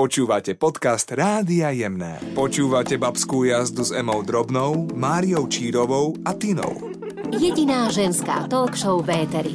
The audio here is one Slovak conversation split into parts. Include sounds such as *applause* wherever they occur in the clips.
Počúvate podcast Rádia Jemné. Počúvate babskú jazdu s Emou Drobnou, Máriou Čírovou a Tinou. Jediná ženská talk show v éteri.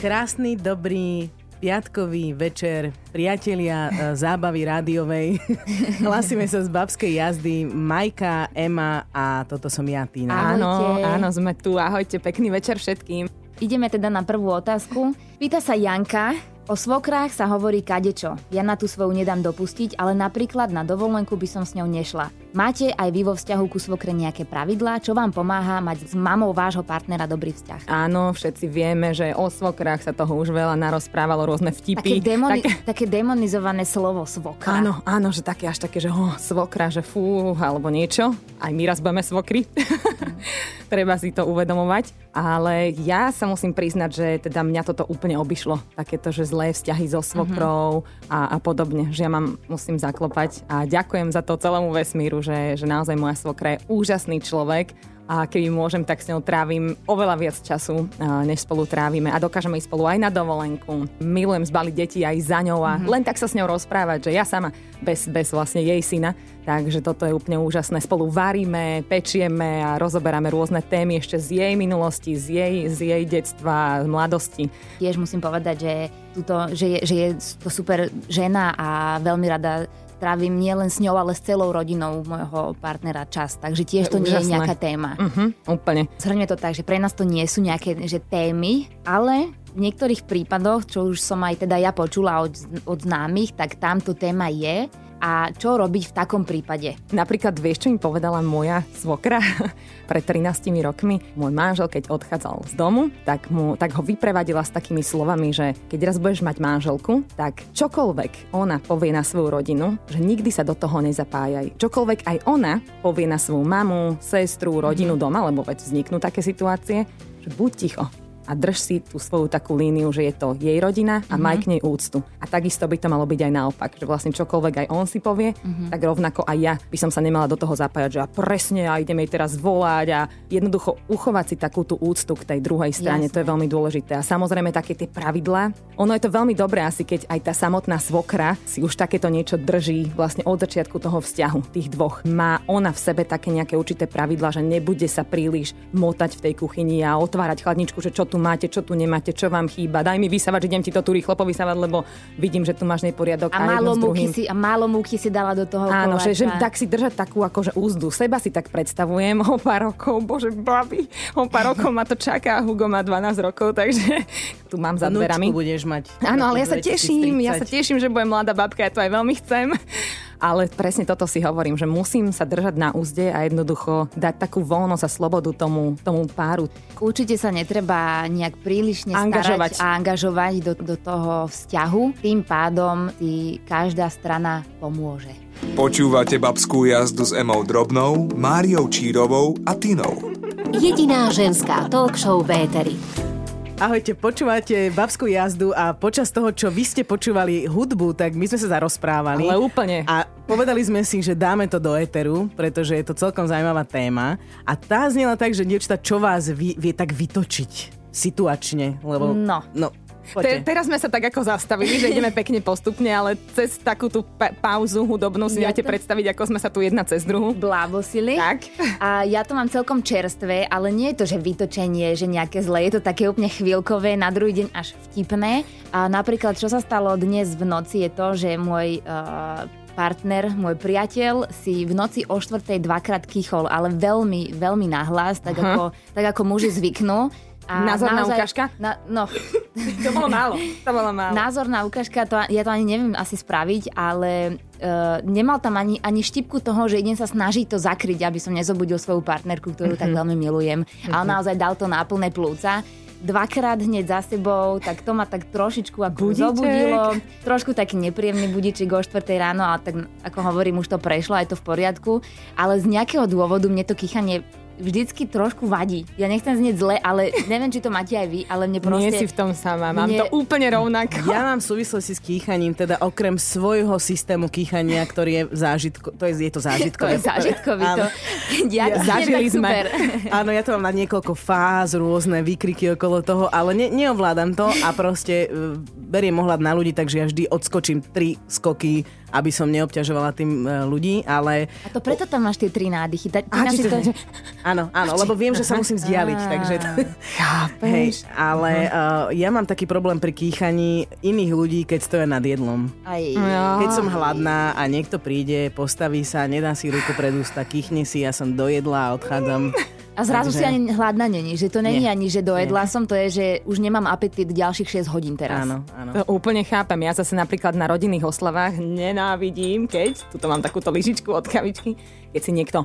Krásny, dobrý, piatkový večer, priatelia e, zábavy rádiovej. *laughs* Hlasíme sa z babskej jazdy Majka, Ema a toto som ja, Tina. Áno, áno, sme tu. Ahojte, pekný večer všetkým. Ideme teda na prvú otázku. Pýta sa Janka, O svokrách sa hovorí kadečo. Ja na tú svoju nedám dopustiť, ale napríklad na dovolenku by som s ňou nešla. Máte aj vy vo vzťahu ku svokre nejaké pravidlá, čo vám pomáha mať s mamou vášho partnera dobrý vzťah? Áno, všetci vieme, že o svokrách sa toho už veľa narozprávalo, rôzne vtipy. Také, demoni- tak... také demonizované slovo svokra. Áno, áno, že také až také, že oh, svokra, že fú, alebo niečo. Aj my raz budeme svokry. *laughs* *laughs* Treba si to uvedomovať. Ale ja sa musím priznať, že teda mňa toto úplne obišlo. Takéto, že zlé vzťahy so svokrou mm-hmm. a, a podobne. Že ja mám, musím zaklopať a ďakujem za to celému vesmíru, že, že naozaj moja svokra je úžasný človek a keby môžem, tak s ňou trávim oveľa viac času, než spolu trávime a dokážeme ísť spolu aj na dovolenku. Milujem zbaliť deti aj za ňou a mm-hmm. len tak sa s ňou rozprávať, že ja sama bez, bez vlastne jej syna. Takže toto je úplne úžasné. Spolu varíme, pečieme a rozoberáme rôzne témy ešte z jej minulosti, z jej, z jej detstva, mladosti. Tiež musím povedať, že, tuto, že, je, že je to super žena a veľmi rada trávim nielen s ňou, ale s celou rodinou môjho partnera čas. Takže tiež to, to nie je nejaká téma. Uh-huh, úplne. Zhrňme to tak, že pre nás to nie sú nejaké že témy, ale v niektorých prípadoch, čo už som aj teda ja počula od, od známych, tak tamto téma je a čo robiť v takom prípade? Napríklad vieš, čo mi povedala moja svokra *laughs* pred 13 rokmi? Môj manžel, keď odchádzal z domu, tak, mu, tak ho vyprevadila s takými slovami, že keď raz budeš mať manželku, tak čokoľvek ona povie na svoju rodinu, že nikdy sa do toho nezapájaj. Čokoľvek aj ona povie na svoju mamu, sestru, rodinu doma, lebo veď vzniknú také situácie, že buď ticho a drž si tú svoju takú líniu, že je to jej rodina a mm-hmm. maj k nej úctu. A takisto by to malo byť aj naopak, že vlastne čokoľvek aj on si povie, mm-hmm. tak rovnako aj ja by som sa nemala do toho zapájať, že a presne a ideme jej teraz volať a jednoducho uchovať si takú tú úctu k tej druhej strane, Jasne. to je veľmi dôležité. A samozrejme také tie pravidlá, ono je to veľmi dobré asi, keď aj tá samotná svokra si už takéto niečo drží vlastne od začiatku toho vzťahu, tých dvoch. Má ona v sebe také nejaké určité pravidlá, že nebude sa príliš motať v tej kuchyni a otvárať chladničku, že čo tu máte, čo tu nemáte, čo vám chýba. Daj mi vysávať, že idem ti to tu rýchlo povysávať, lebo vidím, že tu máš neporiadok. A, a málo, múky si, a málo múky si dala do toho Áno, že, že, tak si držať takú akože úzdu. Seba si tak predstavujem *laughs* o pár rokov, bože babi, o pár rokov ma to čaká, Hugo má 12 rokov, takže tu mám za dverami. budeš mať. Áno, ale ja sa teším, ja sa teším, že budem mladá babka, ja to aj veľmi chcem ale presne toto si hovorím, že musím sa držať na úzde a jednoducho dať takú voľnosť a slobodu tomu, tomu páru. Určite sa netreba nejak prílišne angažovať. a angažovať do, do toho vzťahu. Tým pádom si každá strana pomôže. Počúvate babskú jazdu s Emou Drobnou, Máriou Čírovou a Tinou. Jediná ženská talk show v éteri. Ahojte, počúvate babskú jazdu a počas toho, čo vy ste počúvali hudbu, tak my sme sa zarozprávali. Ale úplne. A povedali sme si, že dáme to do éteru, pretože je to celkom zaujímavá téma. A tá znela tak, že dievčatá, čo vás vie, vie tak vytočiť situačne, lebo no. no Te, teraz sme sa tak ako zastavili, že ideme pekne postupne, ale cez takú tú pa- pauzu hudobnú si ja viete to... predstaviť, ako sme sa tu jedna cez druhú. Blábosili. Tak. A ja to mám celkom čerstvé, ale nie je to, že vytočenie, že nejaké zlé, je to také úplne chvíľkové, na druhý deň až vtipné. A napríklad, čo sa stalo dnes v noci, je to, že môj uh, partner, môj priateľ, si v noci o štvrtej dvakrát kýchol, ale veľmi, veľmi nahlas, tak ako, tak ako muži zvyknú. A Názorná naozaj, ukážka? Na, no. *laughs* to bolo málo. To bolo málo. Názorná ukážka, to, ja to ani neviem asi spraviť, ale uh, nemal tam ani, ani štipku toho, že idem sa snažiť to zakryť, aby som nezobudil svoju partnerku, ktorú mm-hmm. tak veľmi milujem. Mm-hmm. A on naozaj dal to na plné plúca dvakrát hneď za sebou, tak to ma tak trošičku ako Budiček. zobudilo. Trošku taký nepríjemný budičik o 4 ráno, ale tak ako hovorím, už to prešlo, aj to v poriadku. Ale z nejakého dôvodu mne to kýchanie vždycky trošku vadí. Ja nechcem znieť zle, ale neviem, či to máte aj vy, ale mne proste... Nie si v tom sama, mám mne... to úplne rovnako. Ja mám v súvislosti s kýchaním, teda okrem svojho systému kýchania, ktorý je zážitko, to je, je to zážitkové. *laughs* To je zážitkový to. *laughs* Ja, ja, *laughs* zažili sme. Super. Áno, ja to mám na niekoľko fáz, rôzne výkriky okolo toho, ale ne, neovládam to a proste uh, beriem ohľad na ľudí, takže ja vždy odskočím tri skoky aby som neobťažovala tým e, ľudí, ale A to preto tam máš tie tri nádychy. Ta, ty máš či to, že... áno, áno, lebo viem, že sa musím vzdialiť, takže... Hej, ale uh, ja mám taký problém pri kýchaní iných ľudí, keď stoja nad jedlom. Aj, Keď som hladná a niekto príde, postaví sa, nedá si ruku pred ústa, kýchne si, ja som dojedla a odchádzam. A zrazu takže- si ani hladná není, že to není Nie. ani, že dojedla som, to je, že už nemám apetit ďalších 6 hodín teraz. Áno, áno. To úplne chápem. Ja zase napríklad na rodinných oslavách nenávidím, keď, tuto mám takúto lyžičku od kavičky, keď si niekto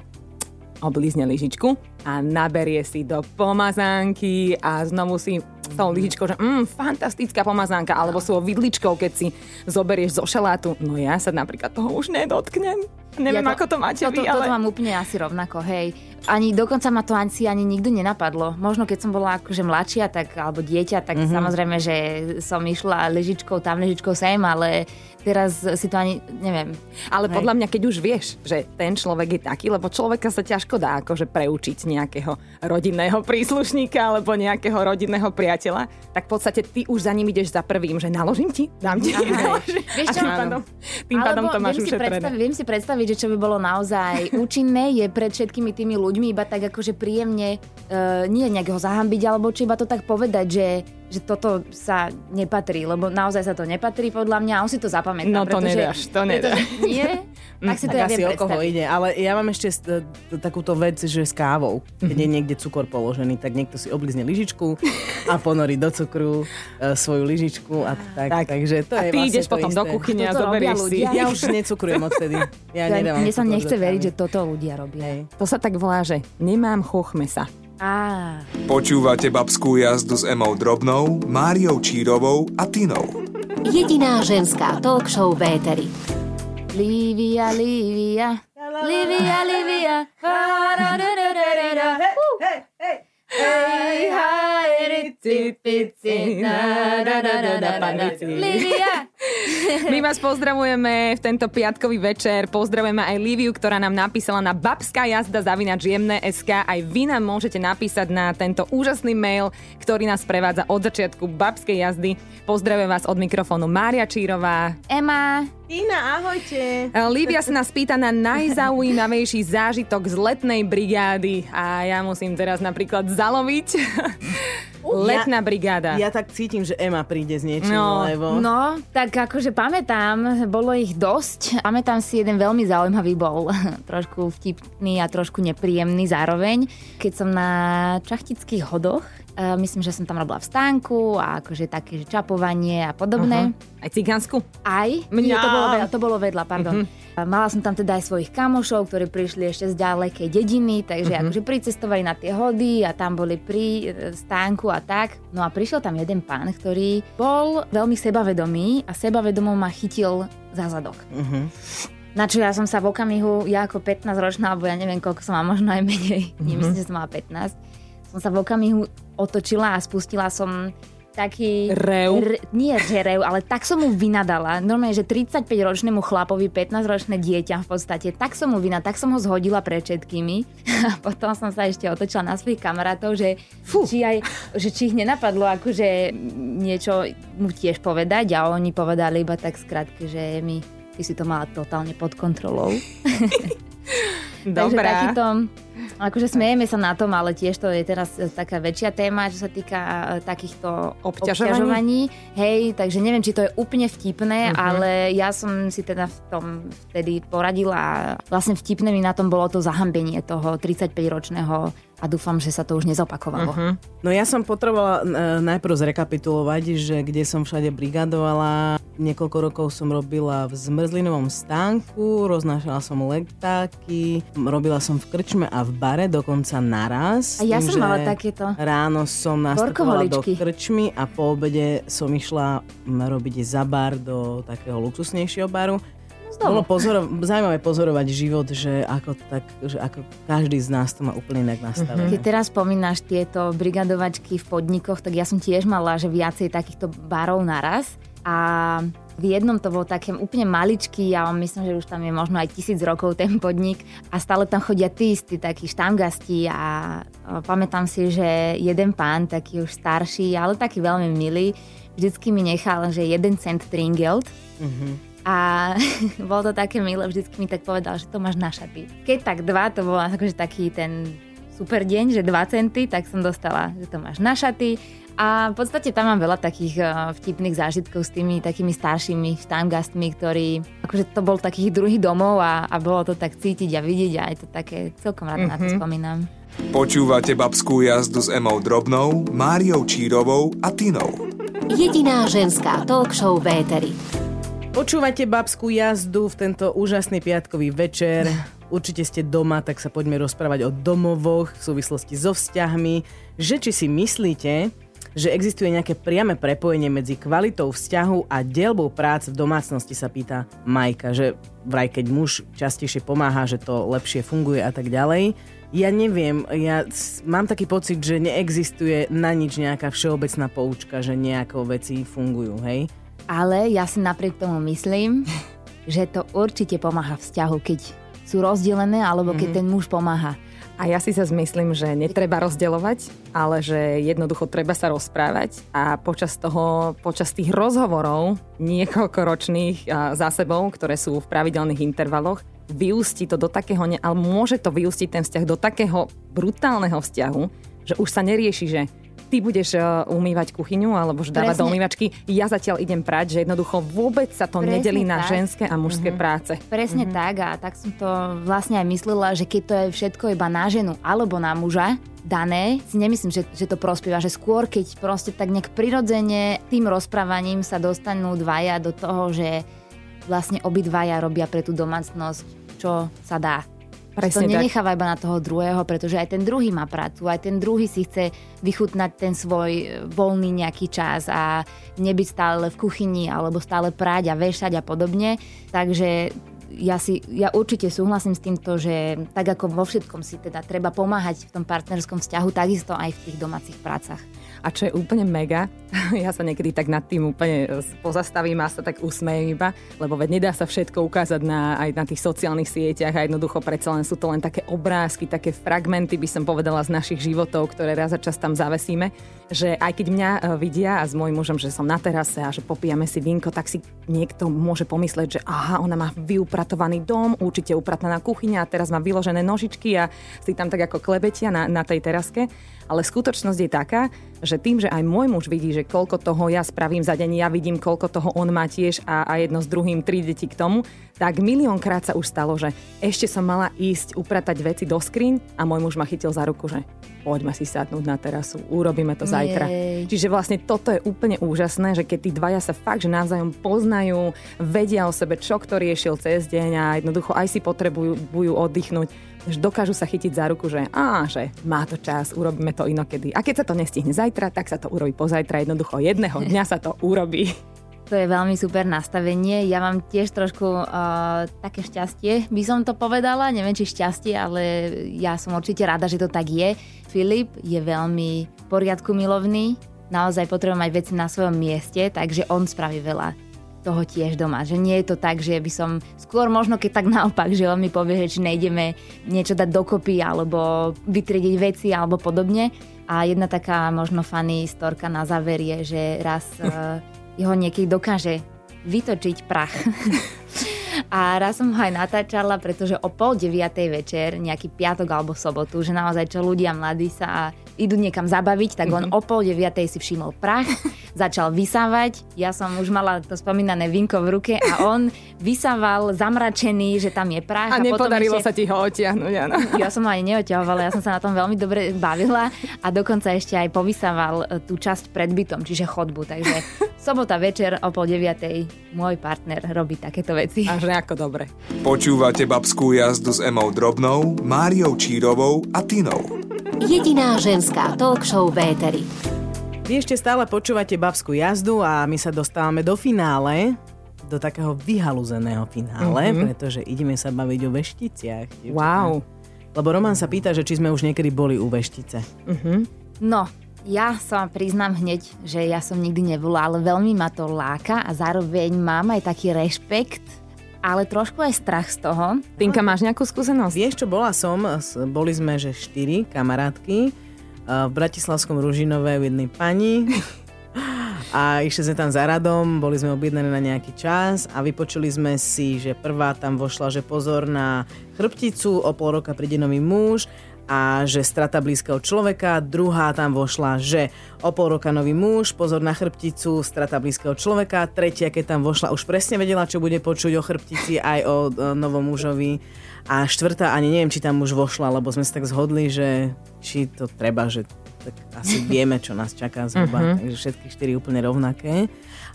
oblízne lyžičku a naberie si do pomazánky a znovu si s tou lyžičkou, že mm, fantastická pomazánka, alebo svojou vidličkou, keď si zoberieš zo šalátu. No ja sa napríklad toho už nedotknem. Neviem, Ja ako to máte toto, vy, ale... Toto mám úplne asi rovnako, hej. Ani dokonca ma to ani, ani nikdy nenapadlo. Možno keď som bola akože mladšia, tak, alebo dieťa, tak Mhm. mm-hmm. samozrejme, že som išla ležičkou tam, ležičkou sem, ale teraz si to ani, neviem. Ale podľa mňa, keď už vieš, že ten človek je taký, lebo človeka sa ťažko dá akože preučiť nejakého rodinného príslušníka alebo nejakého rodinného priateľa, tak v podstate ty už za ním ideš za prvým, že naložím ti, dám ti. *laughs* Vieš čo? tým pádom, tým pádom to máš viem si, predstaviť, viem si predstaviť, že čo by bolo naozaj *laughs* účinné, je pred všetkými tými ľuďmi iba tak akože príjemne, uh, nie nejak ho zahambiť, alebo či iba to tak povedať, že že toto sa nepatrí, lebo naozaj sa to nepatrí podľa mňa a on si to zapamätá. No to pretože- nedáš, to nedáš. pretože- Nie? *laughs* Tak si to tak ja asi viem o ide, ale ja mám ešte st- t- takúto vec, že s kávou, keď je niekde cukor položený, tak niekto si oblizne lyžičku a ponorí do cukru e, svoju lyžičku a tak, Tak. takže to A je ty vlastne ideš to potom isté. do kuchyne a zoberieš si. Ja už necukrujem *laughs* odtedy. Ja, nedávam mne sa nechce veriť, že toto ľudia robia. Hej. To sa tak volá, že nemám chochme sa. Á, Počúvate babskú jazdu s Emou Drobnou, Máriou Čírovou a Tinou. Jediná ženská talk show v éteri. Lívia, Lívia. Lívia, Lívia. Hej, hej. Lívia. *laughs* My vás pozdravujeme v tento piatkový večer. Pozdravujeme aj Liviu, ktorá nám napísala na babská jazda zavinač SK. Aj vy nám môžete napísať na tento úžasný mail, ktorý nás prevádza od začiatku babskej jazdy. Pozdravujem vás od mikrofónu Mária Čírová. Ema. Tina, ahojte. Lívia sa nás pýta na najzaujímavejší zážitok z letnej brigády a ja musím teraz napríklad zaloviť. Letná brigáda. Ja tak cítim, že Ema príde s niečím, No, lebo... No, tak akože pamätám, bolo ich dosť. Pamätám si jeden veľmi zaujímavý bol. *laughs* trošku vtipný a trošku nepríjemný zároveň. Keď som na čachtických hodoch, uh, myslím, že som tam robila v stánku a akože také že čapovanie a podobné. Aj cigánsku? Aj. Nie, to bolo vedľa, to bolo vedľa pardon. A Mala som tam teda aj svojich kamošov, ktorí prišli ešte z ďalekej dediny, takže akože pricestovali na tie hody a tam boli pri e, stánku a tak. No a prišiel tam jeden pán, ktorý bol veľmi sebavedomý a sebavedomo ma chytil za zadok. Mhm. Na čo ja som sa v okamihu, ja ako 15 ročná, alebo ja neviem koľko som má, možno aj menej, *laughs* mm-hmm. nemyslím, že som mala 15, som sa v okamihu otočila a spustila som taký... Rev? R- nie, že rev, ale tak som mu vynadala. Normálne, že 35-ročnému chlapovi, 15-ročné dieťa v podstate, tak som mu vynadala, tak som ho zhodila pred všetkými. *laughs* A potom som sa ešte otočila na svojich kamarátov, že či, aj, že či ich nenapadlo akože niečo mu tiež povedať a oni povedali iba tak skrátke, že my ty si to mala totálne pod kontrolou. *laughs* Takže Dobrá. takýto, akože smejeme sa na tom, ale tiež to je teraz e, taká väčšia téma, čo sa týka e, takýchto Obťažovaní? obťažovaní. Hej, takže neviem, či to je úplne vtipné, uh-huh. ale ja som si teda v tom vtedy poradila a vlastne vtipné mi na tom bolo to zahambenie toho 35-ročného a dúfam, že sa to už nezopakovalo. Uh-huh. No ja som potrebovala e, najprv zrekapitulovať, že kde som všade brigadovala. Niekoľko rokov som robila v zmrzlinovom stánku, roznášala som letáky, robila som v krčme a v bare dokonca naraz. A ja tým, som mala takéto. Ráno som nastupovala do krčmy a po obede som išla robiť za bar do takého luxusnejšieho baru. Bolo pozoro- zaujímavé pozorovať život, že ako, tak, že ako každý z nás to má úplne inak nastavené. Keď teraz spomínaš tieto brigadovačky v podnikoch, tak ja som tiež mala, že viacej takýchto barov naraz. A v jednom to bol taký úplne maličký a myslím, že už tam je možno aj tisíc rokov ten podnik. A stále tam chodia tí istí takí štamgasti a pamätám si, že jeden pán, taký už starší, ale taký veľmi milý, vždycky mi nechal, že jeden cent tringelt A *laughs* bolo to také milé, vždycky mi tak povedal, že to máš na šaty. Keď tak dva, to bol akože taký ten super deň, že 2 centy, tak som dostala, že to máš na šaty. A v podstate tam mám veľa takých uh, vtipných zážitkov s tými takými staršími štámgastmi, ktorí, akože to bol takých druhých domov a, a bolo to tak cítiť a vidieť a je to také, celkom rada mm-hmm. na to Mhm. spomínam. Počúvate babskú jazdu s Emou Drobnou, Máriou Čírovou a Tinou. Jediná ženská talk show v éteri. Počúvate babskú jazdu v tento úžasný piatkový večer. Určite ste doma, tak sa poďme rozprávať o domovoch v súvislosti so vzťahmi. Že či si myslíte, že existuje nejaké priame prepojenie medzi kvalitou vzťahu a dielbou prác v domácnosti, sa pýta Majka, že vraj keď muž častejšie pomáha, že to lepšie funguje a tak ďalej. Ja neviem, ja mám taký pocit, že neexistuje na nič nejaká všeobecná poučka, že nejako veci fungujú, hej? Ale ja si napriek tomu myslím, *laughs* že to určite pomáha vzťahu, keď sú rozdelené alebo keď Mhm. ten muž pomáha. A ja si sa myslím, že netreba rozdeľovať, ale že jednoducho treba sa rozprávať a počas toho, počas tých rozhovorov niekoľkoročných za sebou, ktoré sú v pravidelných intervaloch, vyústi to do takého, ale môže to vyústiť ten vzťah do takého brutálneho vzťahu, že už sa nerieši, že ty budeš e, umývať kuchyňu alebo že dávať do umývačky, ja zatiaľ idem prať, že jednoducho vôbec sa to Presne nedelí na tak. ženské a mužské práce. Presne mm-hmm. tak a tak som to vlastne aj myslela, že keď to je všetko iba na ženu alebo na muža dané, si nemyslím, že, že to prospieva, že skôr keď proste tak nejak prirodzene tým rozprávaním sa dostanú dvaja do toho, že vlastne obidvaja robia pre tú domácnosť, čo sa dá. Presne to tak. nenecháva iba na toho druhého, pretože aj ten druhý má prácu, aj ten druhý si chce vychutnať ten svoj e, voľný nejaký čas a nebyť stále v kuchyni alebo stále práť a vešať a podobne. Takže ja, si, ja určite súhlasím s týmto, že tak ako vo všetkom si teda treba pomáhať v tom partnerskom vzťahu, takisto aj v tých domácich prácach. A čo je úplne mega, *laughs* ja sa niekedy tak nad tým úplne pozastavím a sa tak usmejem iba, lebo veď nedá sa všetko ukázať na, aj na tých sociálnych sieťach a jednoducho predsa len sú to len také obrázky, také fragmenty, by som povedala, z našich životov, ktoré raz za čas tam zavesíme, že aj keď mňa e, vidia a s môjim mužom, že som na terase a že popijame si vínko, tak si niekto môže pomysleť, že aha, ona má vyupratovaný dom, určite uprataná kuchyňa a teraz má vyložené nožičky a si tam tak ako klebetia na, na tej teraske. Ale skutočnosť je taká, že tým, že aj môj muž vidí, že koľko toho ja spravím za deň, ja vidím, koľko toho on má tiež a, a jedno s druhým tri deti k tomu, tak miliónkrát sa už stalo, že ešte som mala ísť upratať veci do skriň a môj muž ma chytil za ruku, že poďme si sadnúť na terasu, urobíme to zajtra. Jej. Čiže vlastne toto je úplne úžasné, že keď tí dvaja sa fakt, že navzájom poznajú, vedia o sebe, čo kto riešil cez deň a jednoducho aj si potrebujú bujú oddychnúť, že dokážu sa chytiť za ruku, že á, že má to čas, urobíme to inokedy. A keď sa to nestihne zajtra, tak sa to urobí pozajtra. Jednoducho jedného dňa sa to urobí. To je veľmi super nastavenie. Ja mám tiež trošku uh, také šťastie, by som to povedala. Neviem, či šťastie, ale ja som určite rada, že to tak je. Filip je veľmi poriadku milovný, naozaj potrebuje mať veci na svojom mieste, takže on spraví veľa toho tiež doma. Že nie je to tak, že by som skôr možno keď tak naopak, že on mi povie, že či nejdeme niečo dať dokopy alebo vytriediť veci alebo podobne. A jedna taká možno funny storka na záver je, že raz *laughs* uh, ho niekedy dokáže vytočiť prach. *laughs* A raz som ho aj natáčala, pretože o pol deviatej večer, nejaký piatok alebo sobotu, že naozaj čo ľudia mladí sa idú niekam zabaviť, tak on o pol deviatej si všimol prach, *laughs* začal vysávať. Ja som už mala to spomínané vinko v ruke a on vysával zamračený, že tam je prach. A, nepodarilo potom sa ešte... ti ho otiahnuť, áno. *laughs* Ja som ho ani neoťahovala, ja som sa na tom veľmi dobre bavila a dokonca ešte aj povysával e, tú časť pred bytom, čiže chodbu. Takže *laughs* sobota večer o pol deviatej môj partner robí takéto veci. Až nejako dobre. Počúvate babskú jazdu s Emou Drobnou, Máriou Čírovou a Tinou. Jediná ženská talk show v éteri. Vy ešte stále počúvate babskú jazdu a my sa dostávame do finále, do takého vyhalúzeného finále, mm-hmm. pretože ideme sa baviť o vešticiach. Wow. Lebo Roman sa pýta, že či sme už niekedy boli u veštice. No, ja sa priznám hneď, že ja som nikdy nebola, ale veľmi ma to láka a zároveň mám aj taký rešpekt, ale trošku aj strach z toho. Tinka, máš nejakú skúsenosť? Vieš čo, bola som, boli sme, že štyri kamarátky eh, v Bratislavskom Ružinové u jednej pani *laughs* A išli sme tam za radom, boli sme objednaní na nejaký čas a vypočuli sme si, že prvá tam vošla, že pozor na chrbticu, o pol roka príde nový muž a že strata blízkeho človeka. Druhá tam vošla, že o pol roka nový muž, pozor na chrbticu, strata blízkeho človeka. Tretia, keď tam vošla, už presne vedela, čo bude počuť o chrbtici aj o, o novom mužovi. A štvrtá, ani neviem, či tam už vošla, lebo sme sa tak zhodli, že či to treba, že tak asi *laughs* vieme, čo nás čaká zhruba. Uh-huh. Takže všetky štyri úplne rovnaké.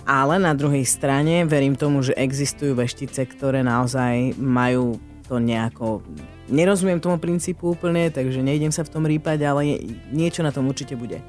Ale na druhej strane verím tomu, že existujú veštice, ktoré naozaj majú to nejako nerozumiem tomu princípu úplne, takže nejdem sa v tom rýpať, ale niečo na tom určite bude.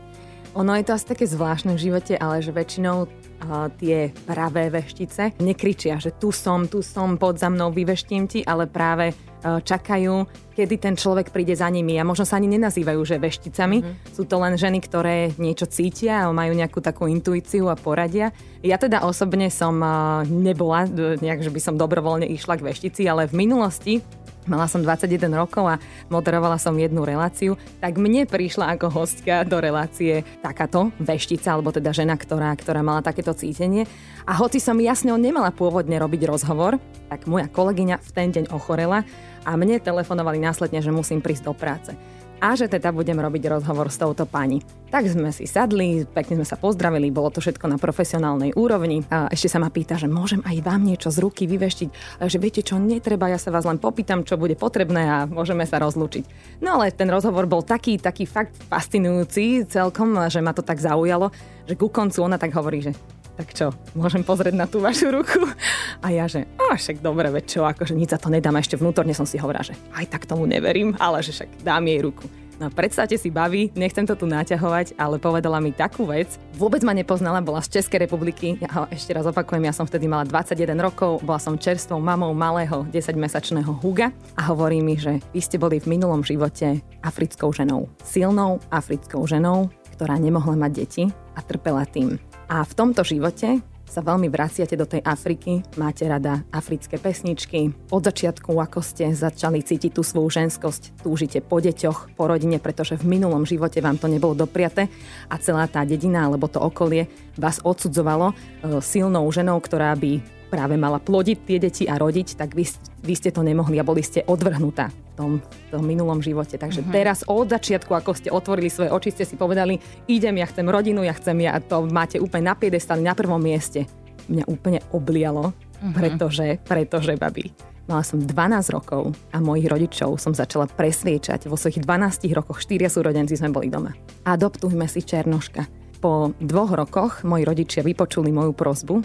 Ono je to asi také zvláštne v živote, ale že väčšinou uh, tie pravé veštice nekričia, že tu som, tu som, pod za mnou, vyveštím ti, ale práve uh, čakajú, kedy ten človek príde za nimi a možno sa ani nenazývajú, že vešticami. Mm-hmm. Sú to len ženy, ktoré niečo cítia a majú nejakú takú intuíciu a poradia. Ja teda osobne som uh, nebola, nejak, že by som dobrovoľne išla k veštici, ale v minulosti Mala som 21 rokov a moderovala som jednu reláciu, tak mne prišla ako hostka do relácie takáto veštica, alebo teda žena, ktorá, ktorá mala takéto cítenie. A hoci som jasne nemala pôvodne robiť rozhovor, tak moja kolegyňa v ten deň ochorela a mne telefonovali následne, že musím prísť do práce a že teda budem robiť rozhovor s touto pani. Tak sme si sadli, pekne sme sa pozdravili, bolo to všetko na profesionálnej úrovni. A ešte sa ma pýta, že môžem aj vám niečo z ruky vyveštiť, že viete čo, netreba, ja sa vás len popýtam, čo bude potrebné a môžeme sa rozlúčiť. No ale ten rozhovor bol taký, taký fakt fascinujúci celkom, že ma to tak zaujalo, že ku koncu ona tak hovorí, že tak čo, môžem pozrieť na tú vašu ruku? A ja, že a však dobre, veď čo, akože nič za to nedám. A ešte vnútorne som si hovorila, že aj tak tomu neverím, ale že však dám jej ruku. No predstavte si baví, nechcem to tu naťahovať, ale povedala mi takú vec. Vôbec ma nepoznala, bola z Českej republiky. Ja ho ešte raz opakujem, ja som vtedy mala 21 rokov, bola som čerstvou mamou malého 10-mesačného Huga a hovorí mi, že vy ste boli v minulom živote africkou ženou. Silnou africkou ženou, ktorá nemohla mať deti a trpela tým. A v tomto živote sa veľmi vraciate do tej Afriky, máte rada africké pesničky. Od začiatku, ako ste začali cítiť tú svoju ženskosť, túžite po deťoch, po rodine, pretože v minulom živote vám to nebolo dopriate a celá tá dedina alebo to okolie vás odsudzovalo e, silnou ženou, ktorá by práve mala plodiť tie deti a rodiť, tak vy, vy ste to nemohli a boli ste odvrhnutá tom, tom minulom živote. Takže mm-hmm. teraz od začiatku, ako ste otvorili svoje oči, ste si povedali, idem, ja chcem rodinu, ja chcem, ja to máte úplne na piedestali, na prvom mieste. Mňa úplne oblialo, mm-hmm. pretože, pretože, babi, Mala som 12 rokov a mojich rodičov som začala presviečať. Vo svojich 12 rokoch, štyria súrodenci sme boli doma. Adoptujme si Černoška. Po dvoch rokoch moji rodičia vypočuli moju prozbu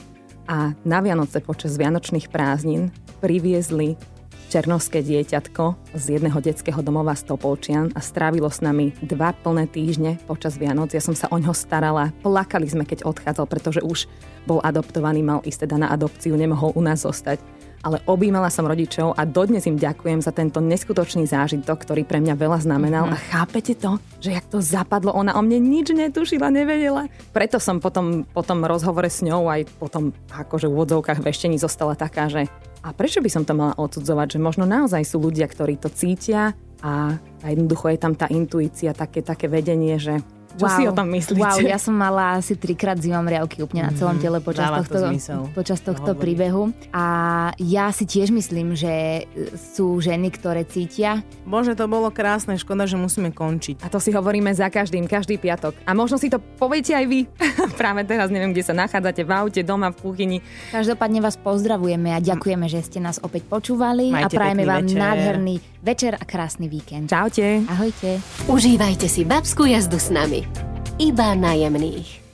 a na Vianoce počas Vianočných prázdnin priviezli černovské dieťatko z jedného detského domova z Topolčian a strávilo s nami dva plné týždne počas Vianoc. Ja som sa o ňo starala, plakali sme, keď odchádzal, pretože už bol adoptovaný, mal ísť teda na adopciu, nemohol u nás zostať ale objímala som rodičov a dodnes im ďakujem za tento neskutočný zážitok, ktorý pre mňa veľa znamenal. Mm-hmm. A chápete to, že jak to zapadlo, ona o mne nič netušila, nevedela. Preto som potom po tom rozhovore s ňou aj potom akože v úvodzovkách veštení zostala taká, že a prečo by som to mala odsudzovať, že možno naozaj sú ľudia, ktorí to cítia a, jednoducho je tam tá intuícia, také, také vedenie, že čo wow. si o tom myslíte? Wow, ja som mala asi trikrát zimom riavky úplne na celom mhm. tele počas Dáva tohto, to počas tohto príbehu. A ja si tiež myslím, že sú ženy, ktoré cítia. Bože, to bolo krásne, škoda, že musíme končiť. A to si hovoríme za každým, každý piatok. A možno si to poviete aj vy. *laughs* Práve teraz neviem, kde sa nachádzate, v aute, doma, v kuchyni. Každopádne vás pozdravujeme a ďakujeme, že ste nás opäť počúvali Majte a prajeme vám večer. nádherný večer a krásny víkend. Čaute. Ahojte. Užívajte si babskú jazdu s nami. Iba najemných.